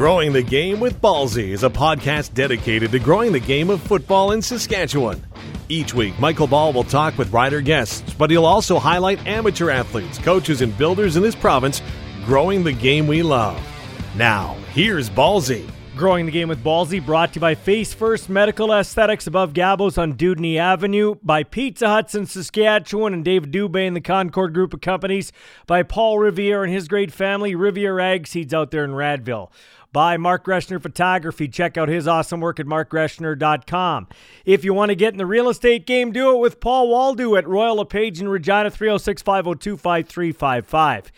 Growing the Game with Ballsy is a podcast dedicated to growing the game of football in Saskatchewan. Each week, Michael Ball will talk with rider guests, but he'll also highlight amateur athletes, coaches, and builders in this province growing the game we love. Now, here's Ballsy. Growing the Game with Ballsy, brought to you by Face First Medical Aesthetics above Gabos on Dewdney Avenue, by Pizza Huts in Saskatchewan and David Dubé and the Concord Group of Companies, by Paul Riviere and his great family, Riviere Ag Seeds out there in Radville by Mark Greshner Photography. Check out his awesome work at markgreshner.com. If you want to get in the real estate game, do it with Paul Waldo at Royal LePage in Regina, 306 502 5355.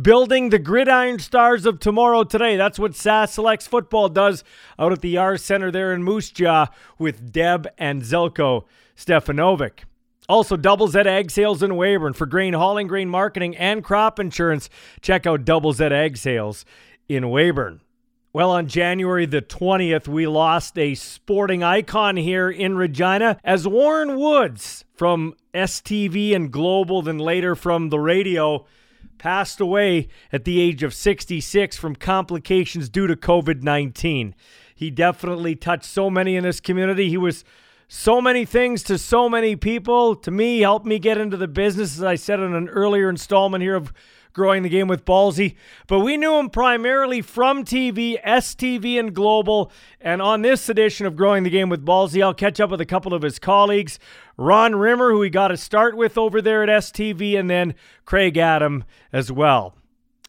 Building the gridiron stars of tomorrow today. That's what SAS Selects Football does out at the R Center there in Moose Jaw with Deb and Zelko Stefanovic. Also, Double Z Ag Sales in Weyburn for grain hauling, grain marketing, and crop insurance. Check out Double Z Ag Sales in Weyburn. Well, on January the 20th, we lost a sporting icon here in Regina as Warren Woods from STV and Global, then later from the radio, passed away at the age of 66 from complications due to COVID 19. He definitely touched so many in this community. He was so many things to so many people. To me, helped me get into the business, as I said in an earlier installment here of growing the game with Ballsy. But we knew him primarily from TV, STV, and Global. And on this edition of Growing the Game with Ballsy, I'll catch up with a couple of his colleagues Ron Rimmer, who we got to start with over there at STV, and then Craig Adam as well.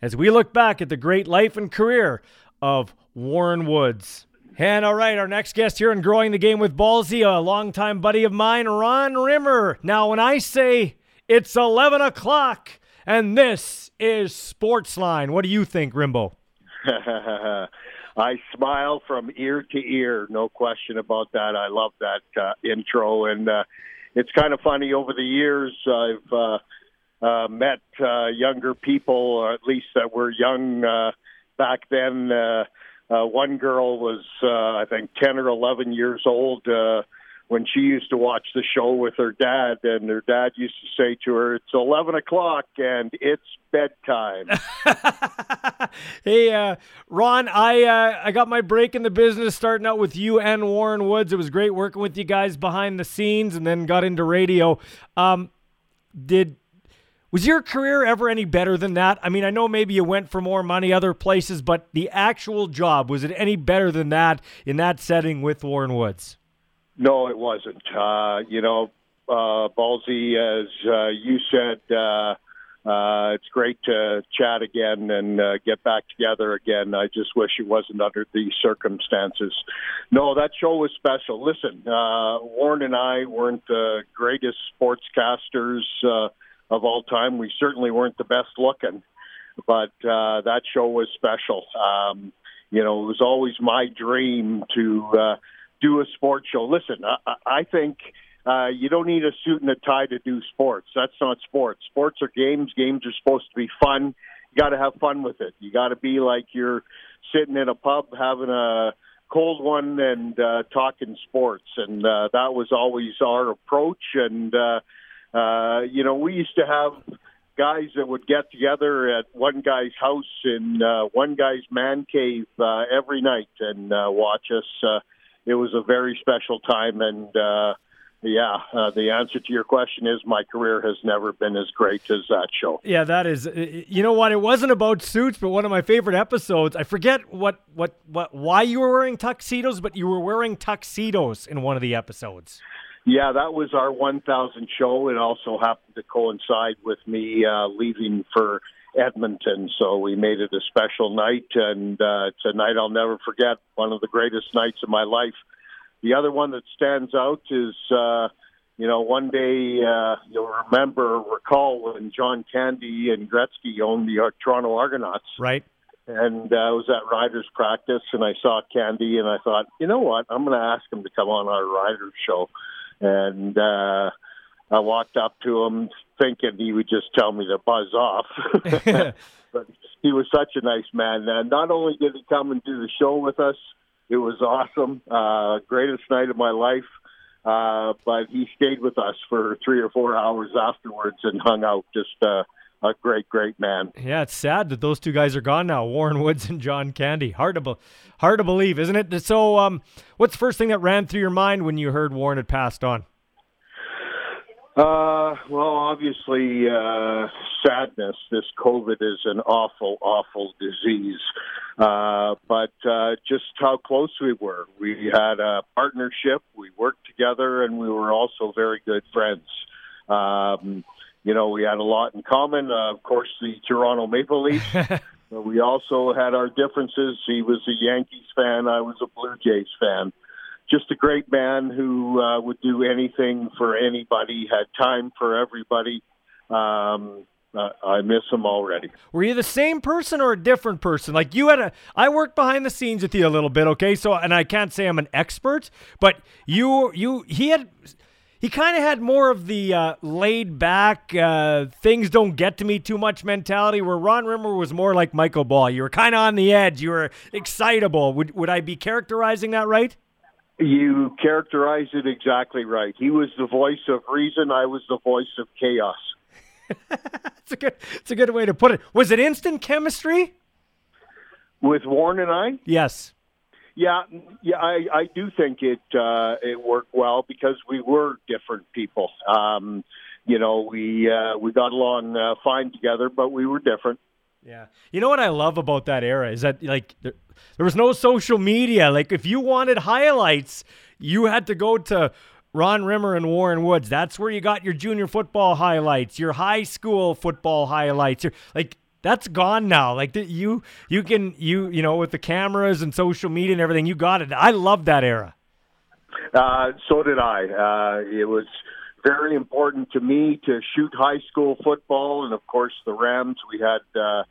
As we look back at the great life and career of Warren Woods. And all right, our next guest here in Growing the Game with Ballsy, a longtime buddy of mine, Ron Rimmer. Now, when I say it's 11 o'clock, and this is Sportsline. What do you think, Rimbo? I smile from ear to ear, no question about that. I love that uh, intro, and uh, it's kind of funny. Over the years, I've uh, uh, met uh, younger people, or at least that were young uh, back then. Uh, uh, one girl was, uh, I think, ten or eleven years old. Uh, when she used to watch the show with her dad, and her dad used to say to her, "It's eleven o'clock and it's bedtime." hey, uh, Ron, I uh, I got my break in the business starting out with you and Warren Woods. It was great working with you guys behind the scenes, and then got into radio. Um, did was your career ever any better than that? I mean, I know maybe you went for more money other places, but the actual job was it any better than that in that setting with Warren Woods? No, it wasn't. Uh, you know, uh, Ballsy, as uh, you said, uh, uh, it's great to chat again and uh, get back together again. I just wish it wasn't under these circumstances. No, that show was special. Listen, uh, Warren and I weren't the greatest sportscasters uh, of all time. We certainly weren't the best looking, but uh, that show was special. Um, you know, it was always my dream to. Uh, do a sports show. Listen, I, I think uh, you don't need a suit and a tie to do sports. That's not sports. Sports are games. Games are supposed to be fun. You got to have fun with it. You got to be like you're sitting in a pub having a cold one and uh, talking sports. And uh, that was always our approach. And uh, uh, you know, we used to have guys that would get together at one guy's house in uh, one guy's man cave uh, every night and uh, watch us. Uh, it was a very special time, and uh, yeah, uh, the answer to your question is my career has never been as great as that show. Yeah, that is. Uh, you know what? It wasn't about suits, but one of my favorite episodes. I forget what what what why you were wearing tuxedos, but you were wearing tuxedos in one of the episodes. Yeah, that was our 1000 show. It also happened to coincide with me uh, leaving for Edmonton. So we made it a special night, and uh, it's a night I'll never forget. One of the greatest nights of my life. The other one that stands out is, uh, you know, one day uh, you'll remember, recall when John Candy and Gretzky owned the uh, Toronto Argonauts. Right. And uh, I was at riders practice, and I saw Candy, and I thought, you know what, I'm going to ask him to come on our riders show. And uh, I walked up to him thinking he would just tell me to buzz off. but he was such a nice man. And not only did he come and do the show with us, it was awesome. Uh, greatest night of my life. Uh, but he stayed with us for three or four hours afterwards and hung out. Just uh, a great, great man. Yeah, it's sad that those two guys are gone now, Warren Woods and John Candy. Hard to, be- hard to believe, isn't it? So, um, what's the first thing that ran through your mind when you heard Warren had passed on? Uh, well, obviously, uh, sadness. This COVID is an awful, awful disease. Uh, but uh, just how close we were. We had a partnership. We worked together, and we were also very good friends. Um, you know, we had a lot in common. Uh, of course, the Toronto Maple Leafs. but we also had our differences. He was a Yankees fan. I was a Blue Jays fan. Just a great man who uh, would do anything for anybody. Had time for everybody. Um, uh, I miss him already. Were you the same person or a different person? Like you had a, I worked behind the scenes with you a little bit, okay? So, and I can't say I'm an expert, but you, you, he had he kind of had more of the uh, laid back, uh, things don't get to me too much mentality, where Ron Rimmer was more like Michael Ball. You were kind of on the edge, you were excitable. Would, would I be characterizing that right? You characterized it exactly right. He was the voice of reason, I was the voice of chaos. it's a good it's a good way to put it. Was it instant chemistry? With Warren and I? Yes. Yeah, yeah, I, I do think it uh, it worked well because we were different people. Um, you know, we uh, we got along uh, fine together, but we were different. Yeah, you know what I love about that era is that like there, there was no social media. Like if you wanted highlights, you had to go to Ron Rimmer and Warren Woods. That's where you got your junior football highlights, your high school football highlights. Your, like that's gone now. Like you, you can you you know with the cameras and social media and everything, you got it. I love that era. Uh, so did I. Uh, it was very important to me to shoot high school football, and of course the Rams we had uh,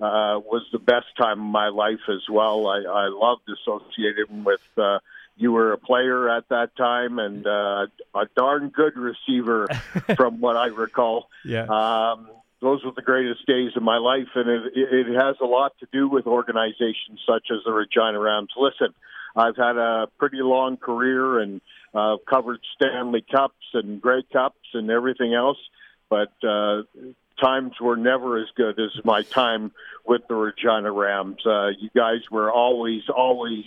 uh, was the best time of my life as well. I, I loved associating with. Uh, you were a player at that time and uh, a darn good receiver, from what I recall. Yeah. Um, those were the greatest days of my life, and it, it has a lot to do with organizations such as the Regina Rams. Listen, I've had a pretty long career and uh, covered Stanley Cups and Grey Cups and everything else, but uh, times were never as good as my time with the Regina Rams. Uh, you guys were always, always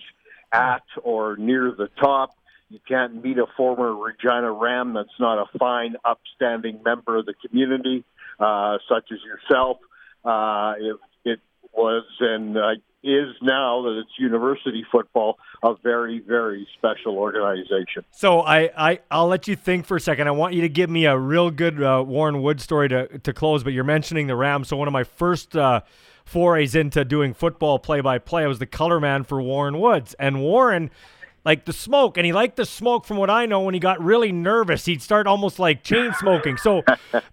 at or near the top. You can't meet a former Regina Ram that's not a fine, upstanding member of the community uh, such as yourself. Uh, it, it was and uh, is now that it's university football a very very special organization. So I, I I'll let you think for a second. I want you to give me a real good uh, Warren Wood story to to close. But you're mentioning the Rams, so one of my first. Uh, forays into doing football play by play. I was the color man for Warren Woods. And Warren like the smoke, and he liked the smoke from what I know. When he got really nervous, he'd start almost like chain smoking. So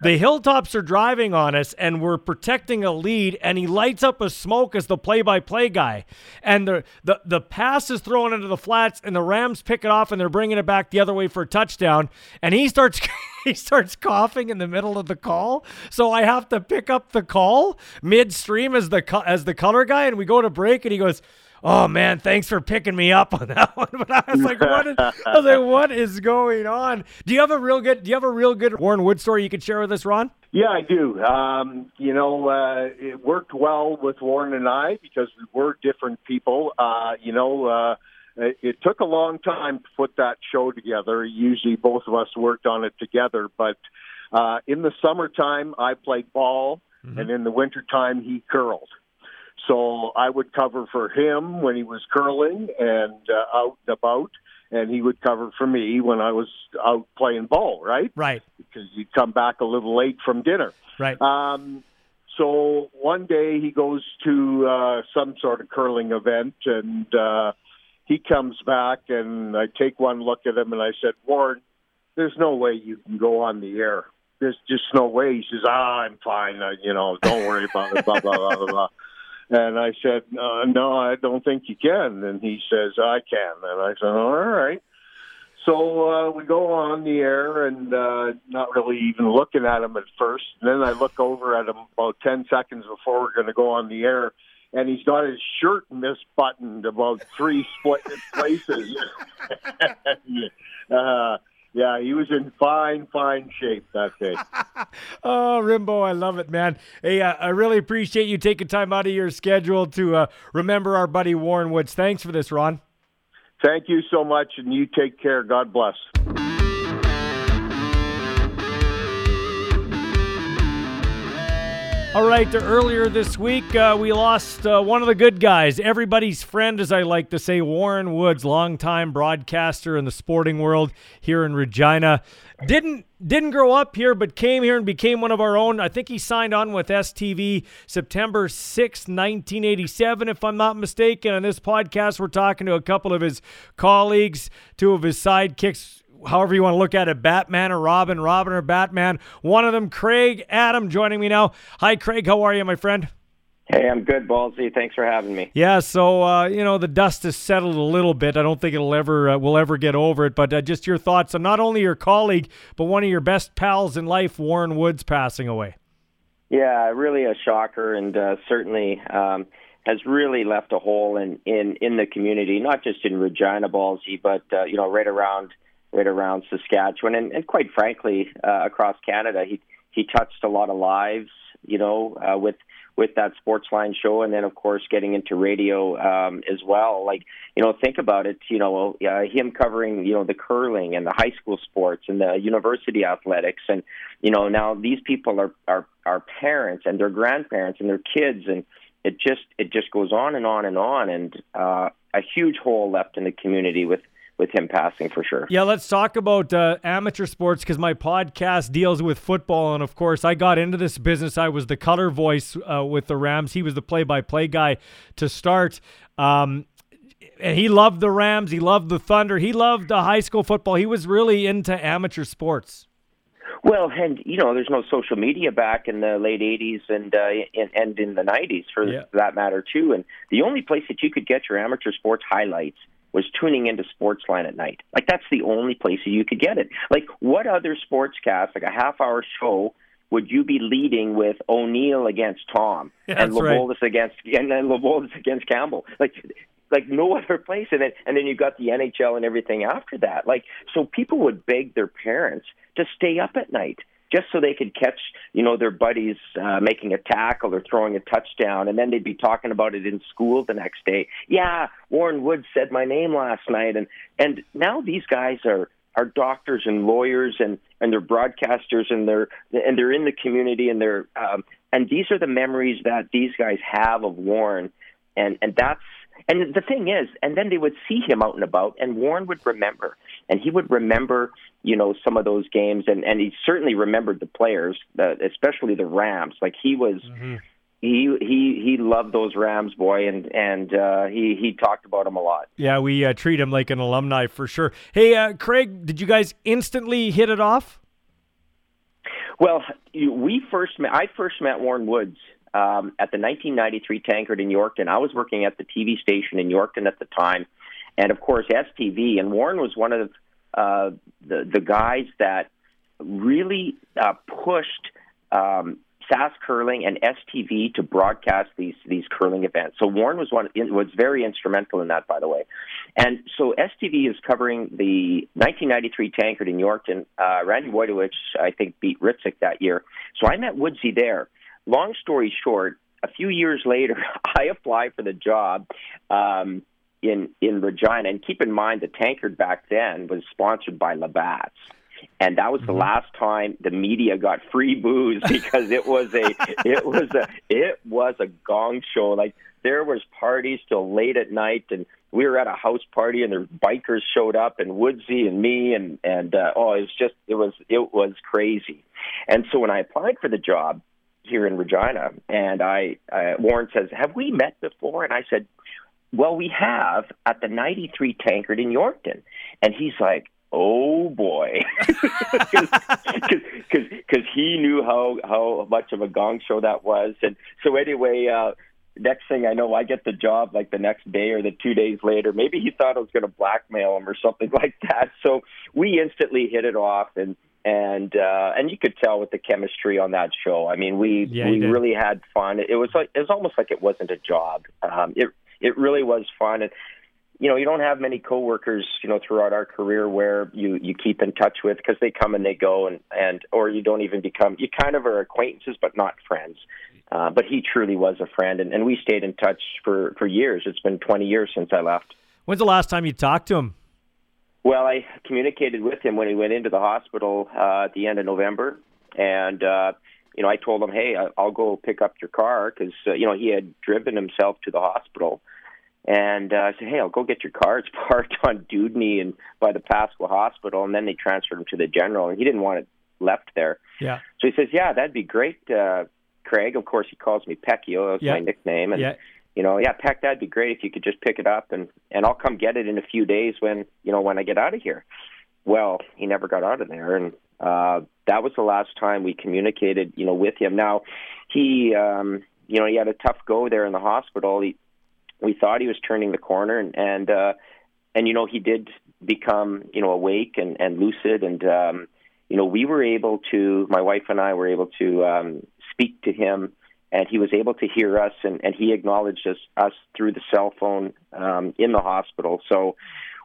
the Hilltops are driving on us, and we're protecting a lead, and he lights up a smoke as the play-by-play guy, and the the the pass is thrown into the flats, and the Rams pick it off, and they're bringing it back the other way for a touchdown, and he starts. he starts coughing in the middle of the call, so I have to pick up the call midstream as the as the color guy, and we go to break, and he goes, oh man, thanks for picking me up on that one. But I was like, what is, I was like, what is going on? Do you have a real good? Do you have a real good Warren Wood story you could share with us, Ron? Yeah, I do. Um, you know, uh, it worked well with Warren and I because we were different people. Uh, you know, uh, it, it took a long time to put that show together. Usually, both of us worked on it together, but uh, in the summertime, I played ball, mm-hmm. and in the wintertime, he curled. So I would cover for him when he was curling and uh, out and about, and he would cover for me when I was out playing ball, right? Right. Because you'd come back a little late from dinner. Right. Um, so one day he goes to uh, some sort of curling event, and uh, he comes back, and I take one look at him, and I said, Warren, there's no way you can go on the air. There's just no way. He says, Ah, I'm fine. Uh, you know, don't worry about it. Blah blah blah blah. blah. And I said, uh, no, I don't think you can. And he says, I can. And I said, all right. So uh, we go on the air and uh, not really even looking at him at first. And then I look over at him about 10 seconds before we're going to go on the air. And he's got his shirt misbuttoned about three split places. uh, Yeah, he was in fine, fine shape that day. oh, Rimbo, I love it, man. Hey, uh, I really appreciate you taking time out of your schedule to uh, remember our buddy Warren Woods. Thanks for this, Ron. Thank you so much, and you take care. God bless. All right, earlier this week, uh, we lost uh, one of the good guys, everybody's friend, as I like to say, Warren Woods, longtime broadcaster in the sporting world here in Regina. Didn't didn't grow up here, but came here and became one of our own. I think he signed on with STV September 6, 1987, if I'm not mistaken. On this podcast, we're talking to a couple of his colleagues, two of his sidekicks, however you want to look at it, Batman or Robin, Robin or Batman. One of them, Craig Adam, joining me now. Hi, Craig. How are you, my friend? Hey, I'm good, Ballsy. Thanks for having me. Yeah, so uh, you know the dust has settled a little bit. I don't think it'll ever uh, we'll ever get over it. But uh, just your thoughts on not only your colleague but one of your best pals in life, Warren Woods, passing away. Yeah, really a shocker, and uh, certainly um, has really left a hole in, in in the community, not just in Regina, Ballsy, but uh, you know right around right around Saskatchewan, and, and quite frankly uh, across Canada. He he touched a lot of lives, you know, uh, with with that Sportsline show, and then of course getting into radio um, as well. Like you know, think about it. You know, uh, him covering you know the curling and the high school sports and the university athletics, and you know now these people are are are parents and their grandparents and their kids, and it just it just goes on and on and on, and uh, a huge hole left in the community with with him passing for sure. Yeah, let's talk about uh, amateur sports because my podcast deals with football, and of course, I got into this business. I was the color voice uh, with the Rams. He was the play-by-play guy to start. Um, and he loved the Rams. He loved the Thunder. He loved uh, high school football. He was really into amateur sports. Well, and you know, there's no social media back in the late '80s and uh, and, and in the '90s for yeah. that matter too. And the only place that you could get your amateur sports highlights was tuning into Sportsline at night. Like that's the only place you could get it. Like what other sportscast, like a half hour show, would you be leading with O'Neill against Thom yeah, and LeBoldus right. against and then LeBoldus against Campbell? Like like no other place and then and then you got the NHL and everything after that. Like so people would beg their parents to stay up at night just so they could catch, you know, their buddies uh, making a tackle or throwing a touchdown, and then they'd be talking about it in school the next day. Yeah, Warren Woods said my name last night, and and now these guys are are doctors and lawyers and and they're broadcasters and they're and they're in the community and they're um, and these are the memories that these guys have of Warren, and and that's and the thing is, and then they would see him out and about, and Warren would remember, and he would remember, you know, some of those games, and and he certainly remembered the players, uh, especially the Rams. Like he was. Mm-hmm. He he he loved those Rams, boy, and and uh, he he talked about them a lot. Yeah, we uh, treat him like an alumni for sure. Hey, uh, Craig, did you guys instantly hit it off? Well, we first met. I first met Warren Woods um, at the 1993 Tankard in Yorkton. I was working at the TV station in Yorkton at the time, and of course STV. And Warren was one of uh, the the guys that really uh, pushed um, SAS Curling and STV to broadcast these these curling events. So Warren was one was very instrumental in that, by the way. And so STV is covering the 1993 Tankard in Yorkton. Uh, Randy Woytowich, I think, beat Ritzik that year. So I met Woodsy there long story short, a few years later, I applied for the job um, in in Regina. And keep in mind, the tankard back then was sponsored by Labatt's. And that was the mm-hmm. last time the media got free booze because it was a it was a it was a gong show. Like there was parties till late at night, and we were at a house party, and the bikers showed up, and Woodsy and me, and and uh, oh, it was just it was it was crazy. And so when I applied for the job, here in Regina. And I, uh, Warren says, Have we met before? And I said, Well, we have at the 93 Tankard in Yorkton. And he's like, Oh boy, because he knew how how much of a gong show that was, and so anyway, uh, next thing I know, I get the job like the next day or the two days later. Maybe he thought I was going to blackmail him or something like that. So we instantly hit it off, and and uh, and you could tell with the chemistry on that show. I mean, we yeah, we really had fun. It was like it was almost like it wasn't a job. Um, it it really was fun. And you know, you don't have many coworkers, you know, throughout our career where you you keep in touch with because they come and they go, and and or you don't even become you kind of are acquaintances but not friends. Uh, but he truly was a friend, and, and we stayed in touch for for years. It's been 20 years since I left. When's the last time you talked to him? Well, I communicated with him when he went into the hospital uh, at the end of November, and uh, you know, I told him, "Hey, I'll go pick up your car," because uh, you know he had driven himself to the hospital and uh, I said, "Hey, I'll go get your car. It's parked on Dewdney and by the Pasqua Hospital." And then they transferred him to the General, and he didn't want it left there. Yeah. So he says, "Yeah, that'd be great, uh, Craig." Of course, he calls me Pecchio. That's yeah. my nickname. And yeah. You know, yeah, Peck, that'd be great if you could just pick it up, and and I'll come get it in a few days when you know when I get out of here. Well, he never got out of there, and uh, that was the last time we communicated, you know, with him. Now, he, um, you know, he had a tough go there in the hospital. He we thought he was turning the corner, and and uh, and you know he did become you know awake and and lucid, and um, you know we were able to, my wife and I were able to um, speak to him, and he was able to hear us, and and he acknowledged us us through the cell phone um, in the hospital. So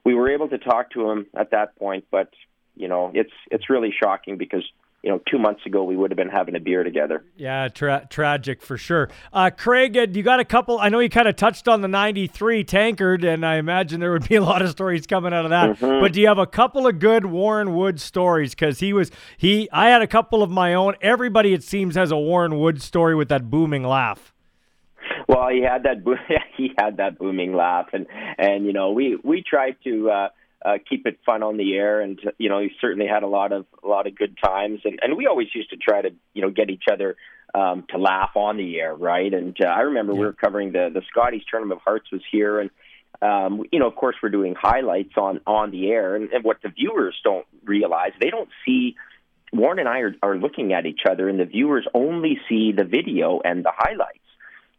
we were able to talk to him at that point, but you know it's it's really shocking because you know, two months ago we would have been having a beer together. Yeah, tra- tragic for sure. Uh, Craig, uh, you got a couple. I know you kind of touched on the '93 tankard, and I imagine there would be a lot of stories coming out of that. Mm-hmm. But do you have a couple of good Warren Wood stories? Because he was he. I had a couple of my own. Everybody, it seems, has a Warren Wood story with that booming laugh. Well, he had that. he had that booming laugh, and and you know we we tried to. Uh, uh, keep it fun on the air. And you know, he certainly had a lot of a lot of good times. And and we always used to try to you know get each other um, to laugh on the air, right? And uh, I remember yeah. we were covering the the Scotties Tournament of Hearts was here, and um, you know, of course, we're doing highlights on on the air. And, and what the viewers don't realize, they don't see. Warren and I are, are looking at each other, and the viewers only see the video and the highlights.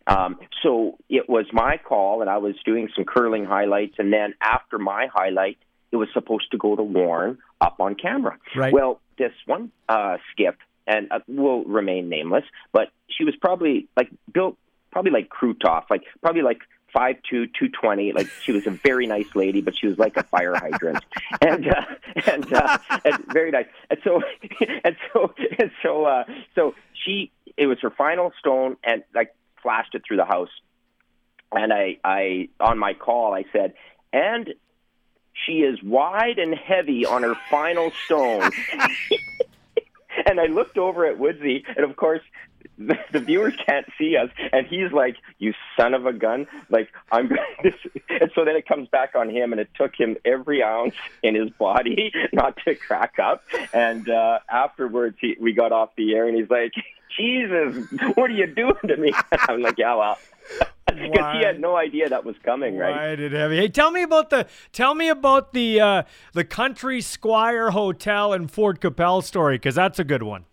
Um, so it was my call, and I was doing some curling highlights. And then after my highlight, it was supposed to go to Warren up on camera. Right. Well, this one uh, skip and uh, will remain nameless, but she was probably like built, probably like Krutoff, like probably like five two, two twenty. Like she was a very nice lady, but she was like a fire hydrant, and uh, and uh, and very nice. And so and so and so uh, so she it was her final stone, and like flashed it through the house. And I I on my call I said, and she is wide and heavy on her final stone. and I looked over at Woodsy, and of course, the, the viewers can't see us, and he's like, "You son of a gun!" Like I'm. This, and so then it comes back on him, and it took him every ounce in his body not to crack up. And uh, afterwards, he, we got off the air, and he's like, "Jesus, what are you doing to me?" I'm like, "Yeah, well." because he had no idea that was coming, right? Why did heavy? Hey, tell me about the tell me about the uh, the Country Squire Hotel in Fort Qu'Appelle story because that's a good one.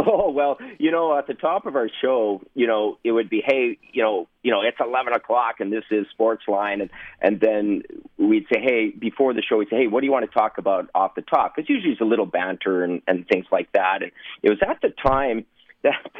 Oh well, you know, at the top of our show, you know, it would be, hey, you know, you know, it's eleven o'clock and this is Sportsline, and and then we'd say, hey, before the show, we'd say, hey, what do you want to talk about off the top? Because usually it's a little banter and and things like that. And it was at the time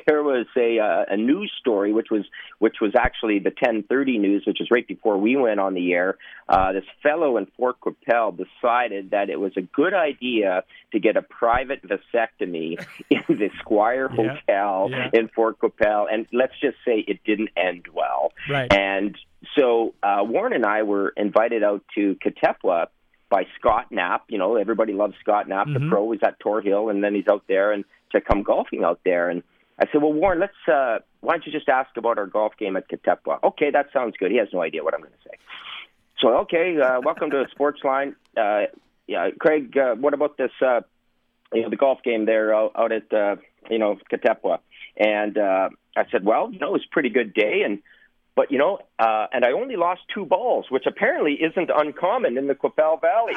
there was a uh, a news story which was which was actually the 10:30 news, which was right before we went on the air. Uh, this fellow in Fort Qu'Appelle decided that it was a good idea to get a private vasectomy in the Squire yeah. Hotel yeah. in Fort Qu'Appelle, and let's just say it didn't end well. Right. And so uh, Warren and I were invited out to Katepwa by Scott Knapp. You know, everybody loves Scott Knapp, mm-hmm. the pro. He's at Tor Hill, and then he's out there and to come golfing out there. And I said, well, Warren, let's. Uh, why don't you just ask about our golf game at Katepwa? Okay, that sounds good. He has no idea what I'm going to say. So, okay, uh, welcome to Sportsline. Uh, yeah, Craig, uh, what about this? Uh, you know, the golf game there out, out at uh, you know Katepwa. And uh, I said, well, you know, it was a pretty good day, and but you know, uh, and I only lost two balls, which apparently isn't uncommon in the Qu'Appelle Valley.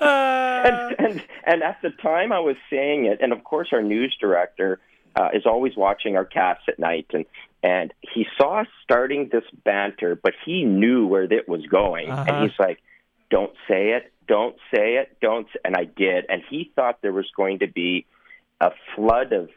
uh... and, and and at the time I was saying it, and of course our news director uh, is always watching our casts at night, and and he saw us starting this banter, but he knew where it was going, uh-huh. and he's like, "Don't say it, don't say it, don't." And I did, and he thought there was going to be a flood of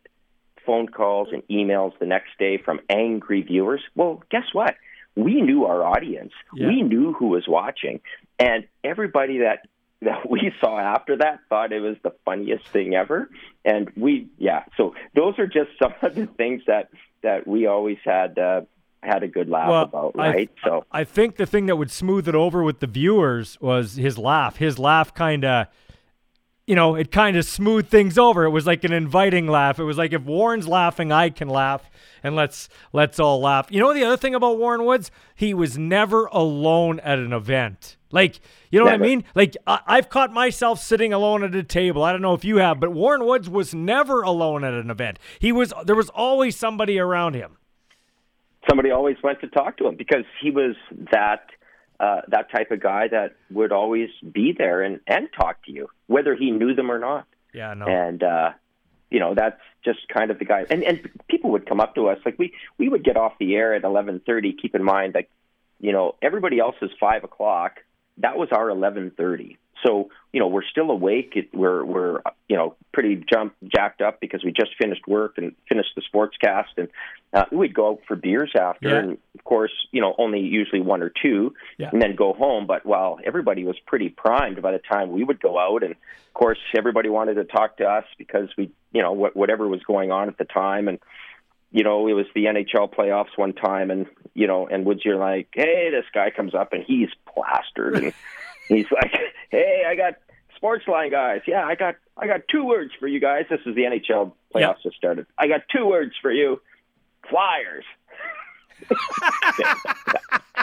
phone calls and emails the next day from angry viewers. Well, guess what? we knew our audience. Yeah. We knew who was watching, and everybody that that we saw after that thought it was the funniest thing ever. And we, yeah. So those are just some of the things that that we always had. Uh, had a good laugh well, about, right? I, so I think the thing that would smooth it over with the viewers was his laugh. His laugh kind of you know, it kind of smoothed things over. It was like an inviting laugh. It was like if Warren's laughing, I can laugh, and let's let's all laugh. You know the other thing about Warren Woods, he was never alone at an event. Like, you know never. what I mean? Like I- I've caught myself sitting alone at a table. I don't know if you have, but Warren Woods was never alone at an event. He was there was always somebody around him. Somebody always went to talk to him because he was that uh, that type of guy that would always be there and, and talk to you, whether he knew them or not. Yeah, no. And uh, you know, that's just kind of the guy. And and people would come up to us like we we would get off the air at eleven thirty. Keep in mind, that you know, everybody else is five o'clock. That was our eleven thirty. So you know we're still awake. It, we're we're you know pretty jump jacked up because we just finished work and finished the sports cast, and uh, we'd go out for beers after, yeah. and of course you know only usually one or two, yeah. and then go home. But while everybody was pretty primed by the time we would go out, and of course everybody wanted to talk to us because we you know what, whatever was going on at the time, and you know, it was the NHL playoffs one time, and you know, and Woods, you're like, hey, this guy comes up and he's plastered, and He's like, "Hey, I got sports line guys. Yeah, I got I got two words for you guys. This is the NHL playoffs yep. just started. I got two words for you. Flyers."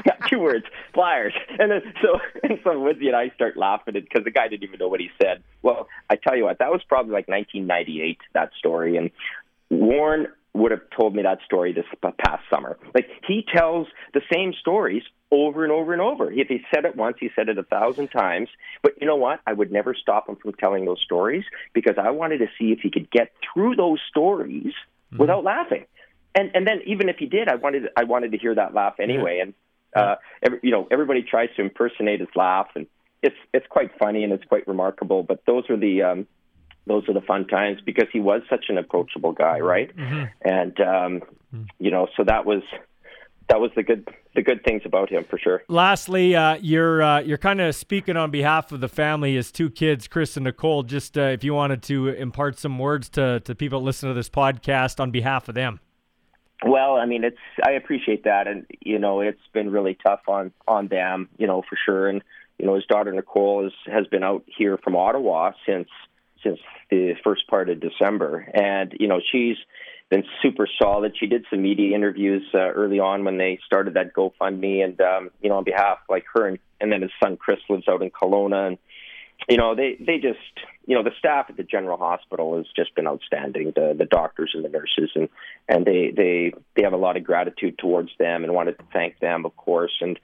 got two words, flyers, and then so and so Woodsy and I start laughing because the guy didn't even know what he said. Well, I tell you what, that was probably like 1998 that story, and Warren would have told me that story this past summer. Like he tells the same stories over and over and over. If he said it once, he said it a thousand times. But you know what? I would never stop him from telling those stories because I wanted to see if he could get through those stories mm-hmm. without laughing. And and then even if he did, I wanted I wanted to hear that laugh anyway. Yeah. And uh, every, you know, everybody tries to impersonate his laugh, and it's it's quite funny and it's quite remarkable. But those are the um, those are the fun times because he was such an approachable guy, right? Mm-hmm. And um, mm-hmm. you know, so that was that was the good the good things about him for sure. Lastly, uh, you're uh, you're kind of speaking on behalf of the family, his two kids, Chris and Nicole. Just uh, if you wanted to impart some words to to people that listen to this podcast on behalf of them. Well, I mean, it's I appreciate that, and you know, it's been really tough on on them, you know, for sure. And you know, his daughter Nicole is, has been out here from Ottawa since since the first part of December, and you know, she's been super solid. She did some media interviews uh, early on when they started that GoFundMe, and um, you know, on behalf like her and, and then his son Chris lives out in Kelowna, and you know, they they just you know the staff at the General Hospital has just been outstanding. The the doctors and the nurses, and and they they they have a lot of gratitude towards them, and wanted to thank them, of course, and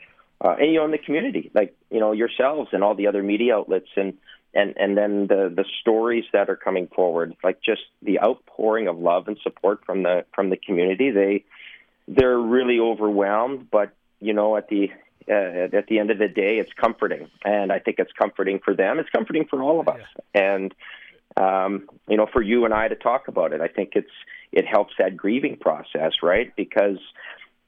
uh, and you know, in the community, like you know yourselves and all the other media outlets, and and and then the the stories that are coming forward, like just the outpouring of love and support from the from the community. They they're really overwhelmed, but you know at the uh, at the end of the day, it's comforting, and I think it's comforting for them. It's comforting for all of us, yeah. and um, you know, for you and I to talk about it. I think it's it helps that grieving process, right? Because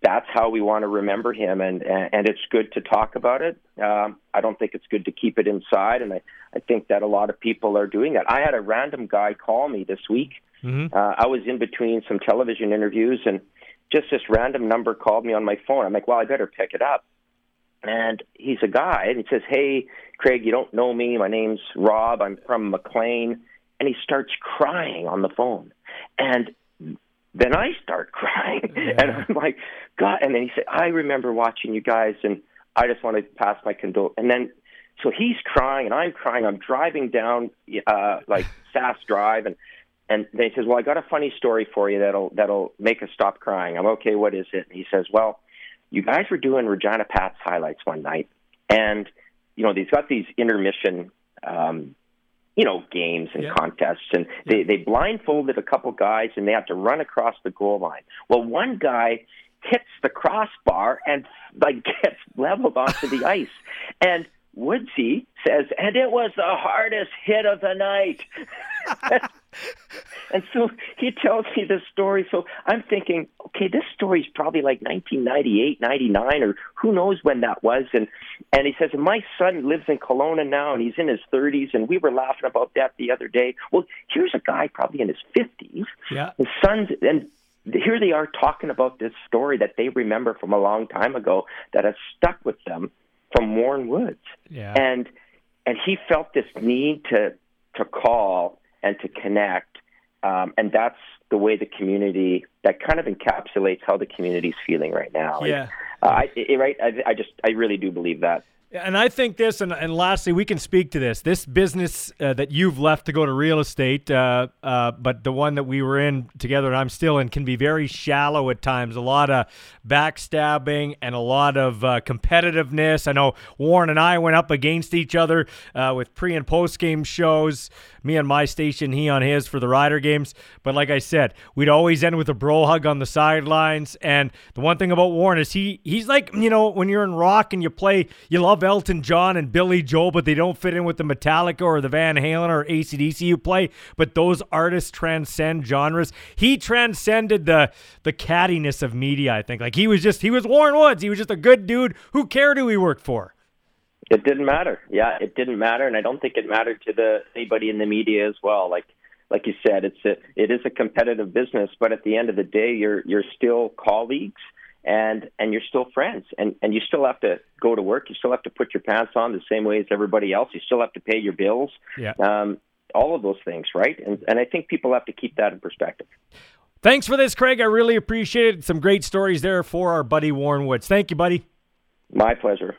that's how we want to remember him, and and it's good to talk about it. Um, I don't think it's good to keep it inside, and I, I think that a lot of people are doing that. I had a random guy call me this week. Mm-hmm. Uh, I was in between some television interviews, and just this random number called me on my phone. I'm like, well, I better pick it up. And he's a guy, and he says, "Hey, Craig, you don't know me. My name's Rob. I'm from McLean." And he starts crying on the phone, and then I start crying. Yeah. And I'm like, God. And then he said, I remember watching you guys, and I just want to pass my condol. And then, so he's crying, and I'm crying. I'm driving down, uh, like Sask Drive, and and then he says, "Well, I got a funny story for you that'll that'll make us stop crying." I'm okay. What is it? And he says, "Well, you guys were doing Regina Pats highlights one night, and you know they've got these intermission um, you know, games and yeah. contests. And they, they blindfolded a couple guys and they had to run across the goal line. Well, one guy hits the crossbar and like gets leveled onto the ice. And Woodsy says, and it was the hardest hit of the night. and so he tells me this story. So I'm thinking, okay, this story's probably like 1998, 99, or who knows when that was. And and he says, my son lives in Kelowna now, and he's in his 30s, and we were laughing about that the other day. Well, here's a guy probably in his 50s. Yeah. His son's and here they are talking about this story that they remember from a long time ago that has stuck with them from Warren Woods. Yeah. And and he felt this need to to call and to connect, um, and that's the way the community that kind of encapsulates how the community's feeling right now. Yeah. Uh, I, it, right. I, I just I really do believe that. And I think this, and, and lastly, we can speak to this. This business uh, that you've left to go to real estate, uh, uh, but the one that we were in together and I'm still in, can be very shallow at times. A lot of backstabbing and a lot of uh, competitiveness. I know Warren and I went up against each other uh, with pre and post game shows. Me on my station, he on his for the Rider games. But like I said, we'd always end with a bro hug on the sidelines. And the one thing about Warren is he he's like you know when you're in rock and you play, you love love Elton John and Billy Joel, but they don't fit in with the Metallica or the Van Halen or ACDC you play. But those artists transcend genres. He transcended the the cattiness of media, I think. Like he was just he was Warren Woods. He was just a good dude who cared who he worked for. It didn't matter. Yeah, it didn't matter, and I don't think it mattered to the anybody in the media as well. Like like you said, it's a it is a competitive business, but at the end of the day, you're you're still colleagues and and you're still friends and and you still have to go to work. You still have to put your pants on the same way as everybody else. You still have to pay your bills. Yeah. um, all of those things right? And and i think people have to keep that in perspective. Thanks for this craig. I really appreciate it. Some great stories there for our buddy warren woods. Thank you buddy. My pleasure